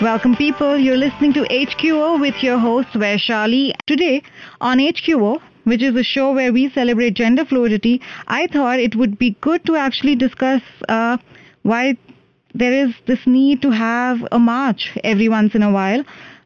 Welcome, people. You're listening to HQO with your host, Vaishali. Today on HQO, which is a show where we celebrate gender fluidity, I thought it would be good to actually discuss uh, why there is this need to have a march every once in a while.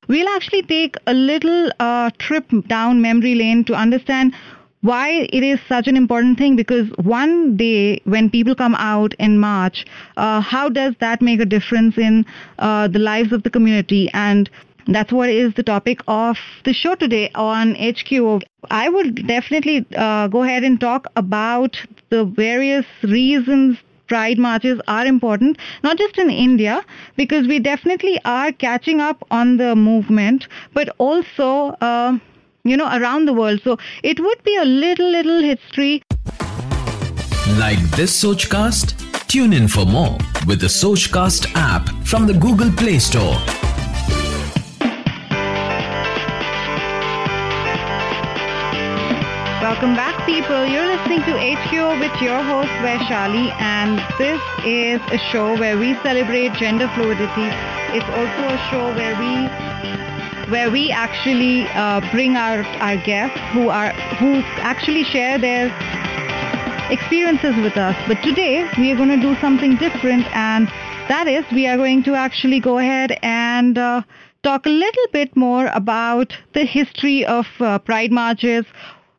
We'll actually take a little uh, trip down memory lane to understand why it is such an important thing because one day when people come out in March, uh, how does that make a difference in uh, the lives of the community? And that's what is the topic of the show today on HQO. I would definitely uh, go ahead and talk about the various reasons pride marches are important, not just in India, because we definitely are catching up on the movement, but also uh, you know, around the world. So it would be a little, little history. Like this Sochcast? Tune in for more with the Sochcast app from the Google Play Store. Welcome back, people. You're listening to HQO with your host, Vaishali, and this is a show where we celebrate gender fluidity. It's also a show where we where we actually uh, bring our, our guests who are who actually share their experiences with us. But today we are going to do something different, and that is we are going to actually go ahead and uh, talk a little bit more about the history of uh, pride marches.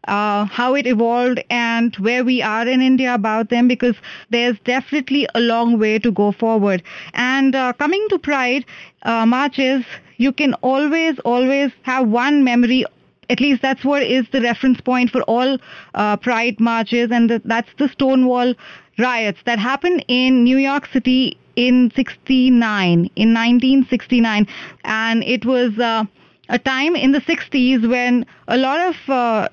Uh, how it evolved and where we are in India about them because there's definitely a long way to go forward. And uh, coming to Pride uh, marches, you can always, always have one memory. At least that's what is the reference point for all uh, Pride marches, and the, that's the Stonewall riots that happened in New York City in 69, in 1969. And it was uh, a time in the 60s when a lot of uh,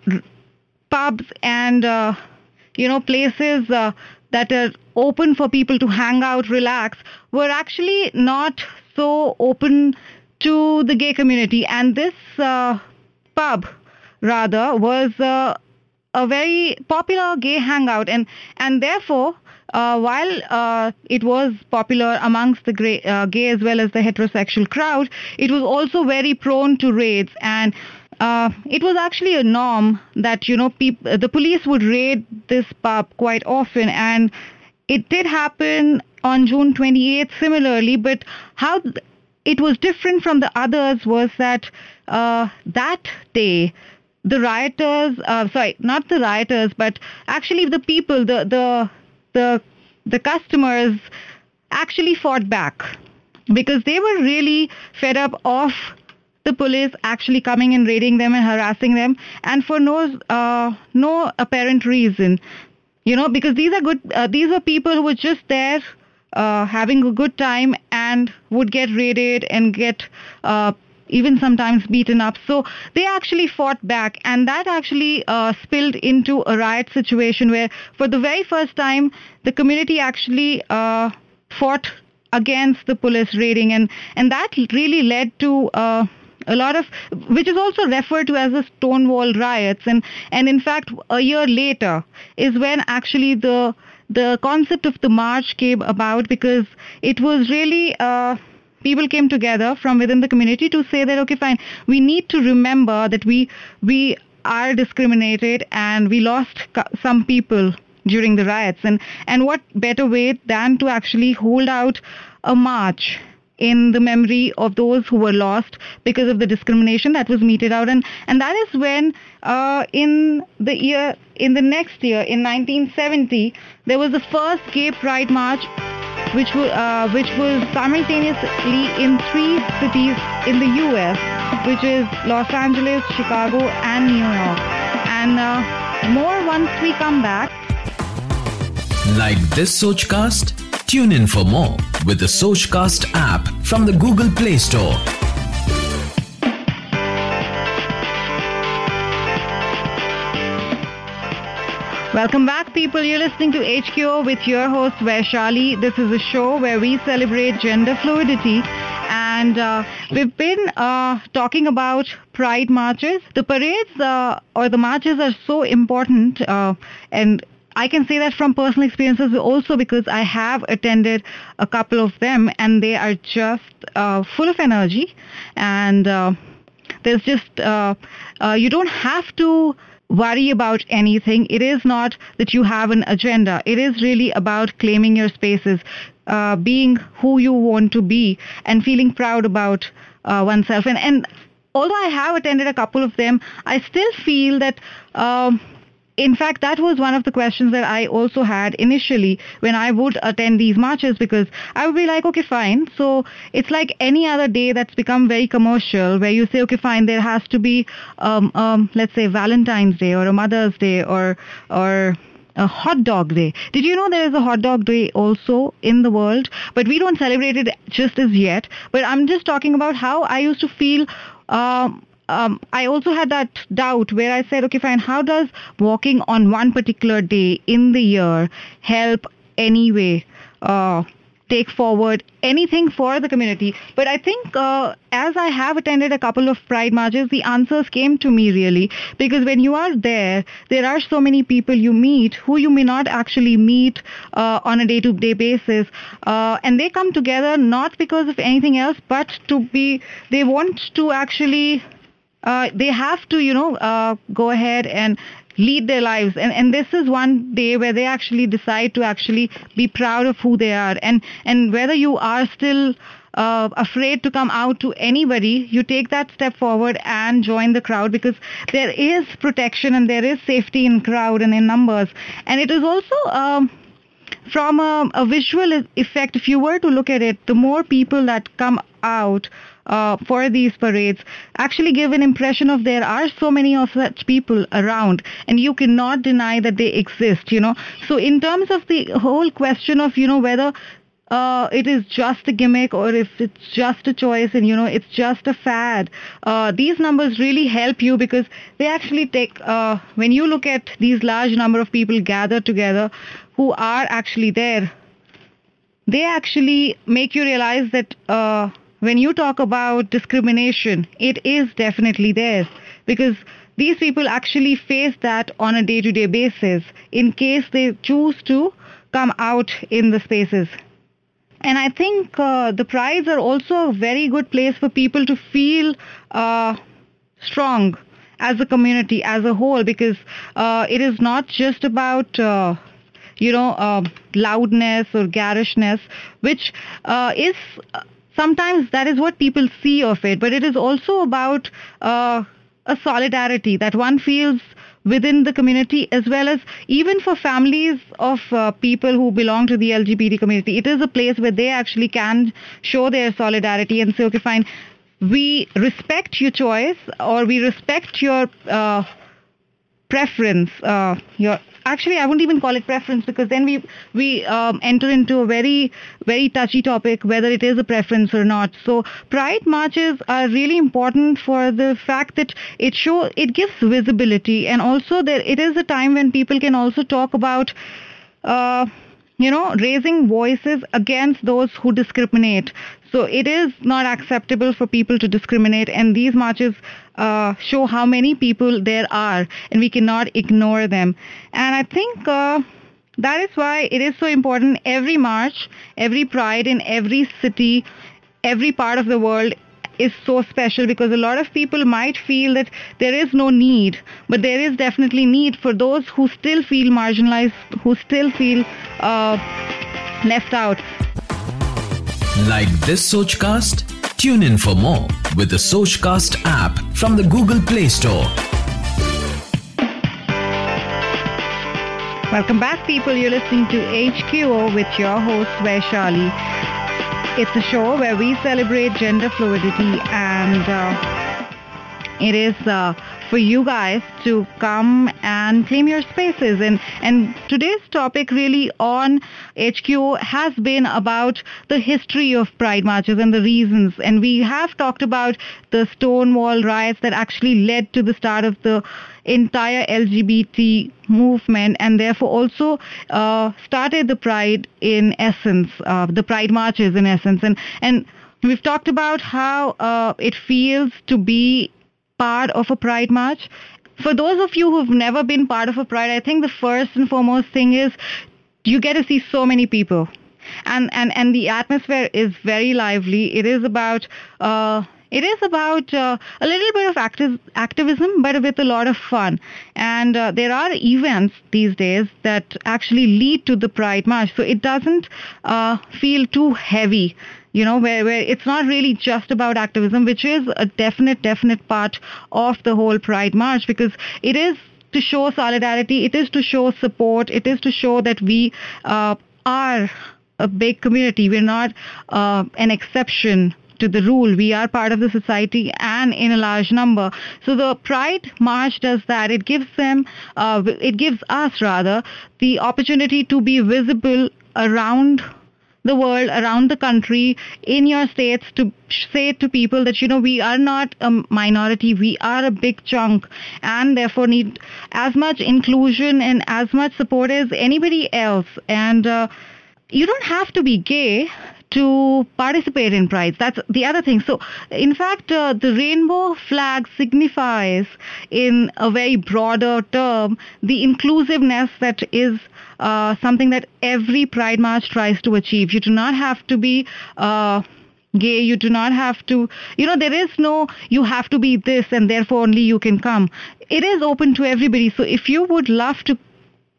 pubs and uh, you know places uh, that are open for people to hang out, relax, were actually not so open to the gay community. And this uh, pub, rather, was uh, a very popular gay hangout, and and therefore. Uh, while uh, it was popular amongst the gay, uh, gay as well as the heterosexual crowd, it was also very prone to raids and uh, it was actually a norm that you know peop- the police would raid this pub quite often, and it did happen on June 28th similarly. But how it was different from the others was that uh, that day the rioters, uh, sorry, not the rioters, but actually the people, the the the the customers actually fought back because they were really fed up of the police actually coming and raiding them and harassing them and for no uh, no apparent reason you know because these are good uh, these are people who were just there uh, having a good time and would get raided and get uh, even sometimes beaten up. So they actually fought back and that actually uh, spilled into a riot situation where for the very first time the community actually uh, fought against the police raiding and and that really led to uh, a lot of which is also referred to as the Stonewall riots. And and in fact a year later is when actually the the concept of the march came about because it was really uh, people came together from within the community to say that okay fine we need to remember that we we are discriminated and we lost some people during the riots. And and what better way than to actually hold out a march in the memory of those who were lost because of the discrimination that was meted out and and that is when uh, in the year in the next year in 1970 there was the first gay pride march which uh, which was simultaneously in three cities in the US which is Los Angeles, Chicago and New York and uh, more once we come back like this Sochcast? Tune in for more with the Sochcast app from the Google Play Store. Welcome back, people. You're listening to HQO with your host, Vaishali. This is a show where we celebrate gender fluidity. And uh, we've been uh, talking about pride marches. The parades uh, or the marches are so important. Uh, and I can say that from personal experiences also because I have attended a couple of them and they are just uh, full of energy and uh, there's just uh, uh, you don't have to worry about anything. It is not that you have an agenda. It is really about claiming your spaces, uh, being who you want to be, and feeling proud about uh, oneself. And and although I have attended a couple of them, I still feel that. Um, in fact, that was one of the questions that I also had initially when I would attend these marches because I would be like, okay, fine. So it's like any other day that's become very commercial where you say, okay, fine, there has to be, um, um, let's say, Valentine's Day or a Mother's Day or or a hot dog day. Did you know there is a hot dog day also in the world? But we don't celebrate it just as yet. But I'm just talking about how I used to feel. Um, um, I also had that doubt where I said, okay, fine, how does walking on one particular day in the year help anyway uh, take forward anything for the community? But I think uh, as I have attended a couple of Pride marches, the answers came to me really because when you are there, there are so many people you meet who you may not actually meet uh, on a day-to-day basis, uh, and they come together not because of anything else, but to be they want to actually uh, they have to, you know, uh, go ahead and lead their lives. And, and this is one day where they actually decide to actually be proud of who they are. And, and whether you are still uh, afraid to come out to anybody, you take that step forward and join the crowd because there is protection and there is safety in crowd and in numbers. And it is also um, from a, a visual effect, if you were to look at it, the more people that come out uh, for these parades actually give an impression of there are so many of such people around and you cannot deny that they exist you know. So in terms of the whole question of you know whether uh, it is just a gimmick or if it's just a choice and you know it's just a fad uh, these numbers really help you because they actually take uh, when you look at these large number of people gathered together who are actually there they actually make you realize that uh, when you talk about discrimination, it is definitely there because these people actually face that on a day to day basis in case they choose to come out in the spaces. And I think uh, the prides are also a very good place for people to feel uh, strong as a community as a whole because uh, it is not just about uh, you know uh, loudness or garishness which uh, is sometimes that is what people see of it, but it is also about uh, a solidarity that one feels within the community as well as even for families of uh, people who belong to the LGBT community. It is a place where they actually can show their solidarity and say, okay, fine, we respect your choice or we respect your uh, preference, uh, your actually I wouldn't even call it preference because then we we um, enter into a very very touchy topic whether it is a preference or not. So pride marches are really important for the fact that it show it gives visibility and also that it is a time when people can also talk about. Uh, you know, raising voices against those who discriminate. So it is not acceptable for people to discriminate, and these marches uh, show how many people there are, and we cannot ignore them. And I think. Uh, that is why it is so important every march, every pride in every city, every part of the world is so special because a lot of people might feel that there is no need, but there is definitely need for those who still feel marginalized, who still feel uh, left out. Like this Sochcast? Tune in for more with the Sochcast app from the Google Play Store. Welcome back, people. You're listening to HQO with your host, Vaishali. It's a show where we celebrate gender fluidity and uh, it is uh, for you guys to come and claim your spaces. And, and today's topic really on HQO has been about the history of pride marches and the reasons. And we have talked about the Stonewall riots that actually led to the start of the entire LGBT movement and therefore also uh, started the pride in essence, uh, the pride marches in essence. And, and we've talked about how uh, it feels to be part of a pride march for those of you who've never been part of a pride, I think the first and foremost thing is you get to see so many people. And, and, and the atmosphere is very lively. It is about uh, it is about uh, a little bit of active, activism, but with a lot of fun. And uh, there are events these days that actually lead to the Pride March, so it doesn't uh, feel too heavy. You know, where, where it's not really just about activism, which is a definite, definite part of the whole Pride March, because it is to show solidarity, it is to show support, it is to show that we uh, are a big community. We're not uh, an exception to the rule. We are part of the society and in a large number. So the Pride March does that. It gives them, uh, it gives us rather, the opportunity to be visible around the world, around the country, in your states to say to people that, you know, we are not a minority, we are a big chunk and therefore need as much inclusion and as much support as anybody else. And uh, you don't have to be gay to participate in prides. That's the other thing. So, in fact, uh, the rainbow flag signifies, in a very broader term, the inclusiveness that is uh, something that every Pride March tries to achieve. You do not have to be. Uh, gay you do not have to you know there is no you have to be this and therefore only you can come it is open to everybody so if you would love to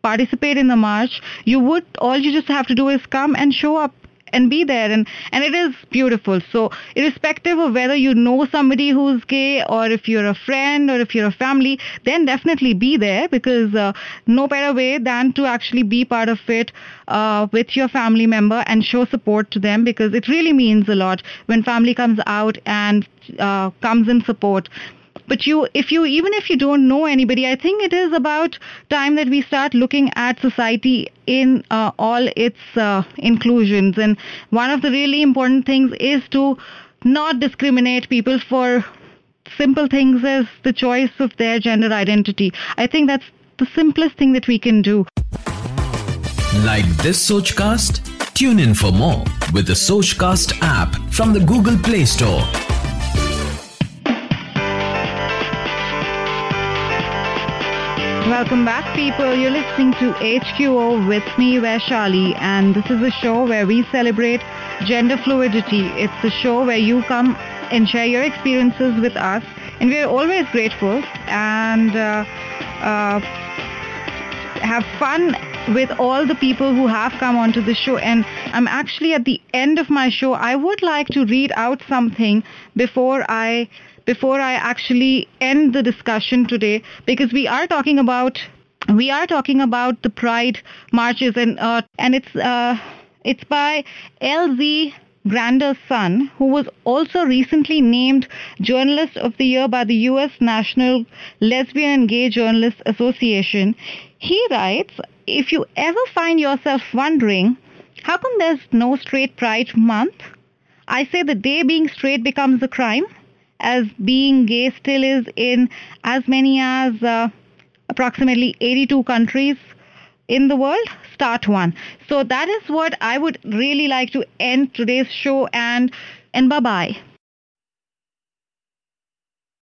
participate in the march you would all you just have to do is come and show up and be there. And and it is beautiful. So irrespective of whether you know somebody who's gay or if you're a friend or if you're a family then definitely be there because uh, no better way than to actually be part of it uh, with your family member and show support to them because it really means a lot when family comes out and uh, comes in support but you if you even if you don't know anybody i think it is about time that we start looking at society in uh, all its uh, inclusions. And one of the really important things is to not discriminate people for simple things as the choice of their gender identity. I think that's the simplest thing that we can do. Like this sochcast? Tune in for more with the sochcast app from the google play store Welcome back, people. You're listening to HQO with me, Vaishali, and this is a show where we celebrate gender fluidity. It's the show where you come and share your experiences with us, and we're always grateful and uh, uh, have fun with all the people who have come onto the show. And I'm actually at the end of my show. I would like to read out something before I before I actually end the discussion today because we are talking about we are talking about the pride marches and uh, and it's uh, it's by LZ Grander's son, who was also recently named Journalist of the Year by the U.S. National Lesbian and Gay Journalists Association. He writes, if you ever find yourself wondering, how come there's no straight pride month? I say the day being straight becomes a crime as being gay still is in as many as uh, approximately 82 countries in the world. Start one. So that is what i would really like to end today's show and and bye bye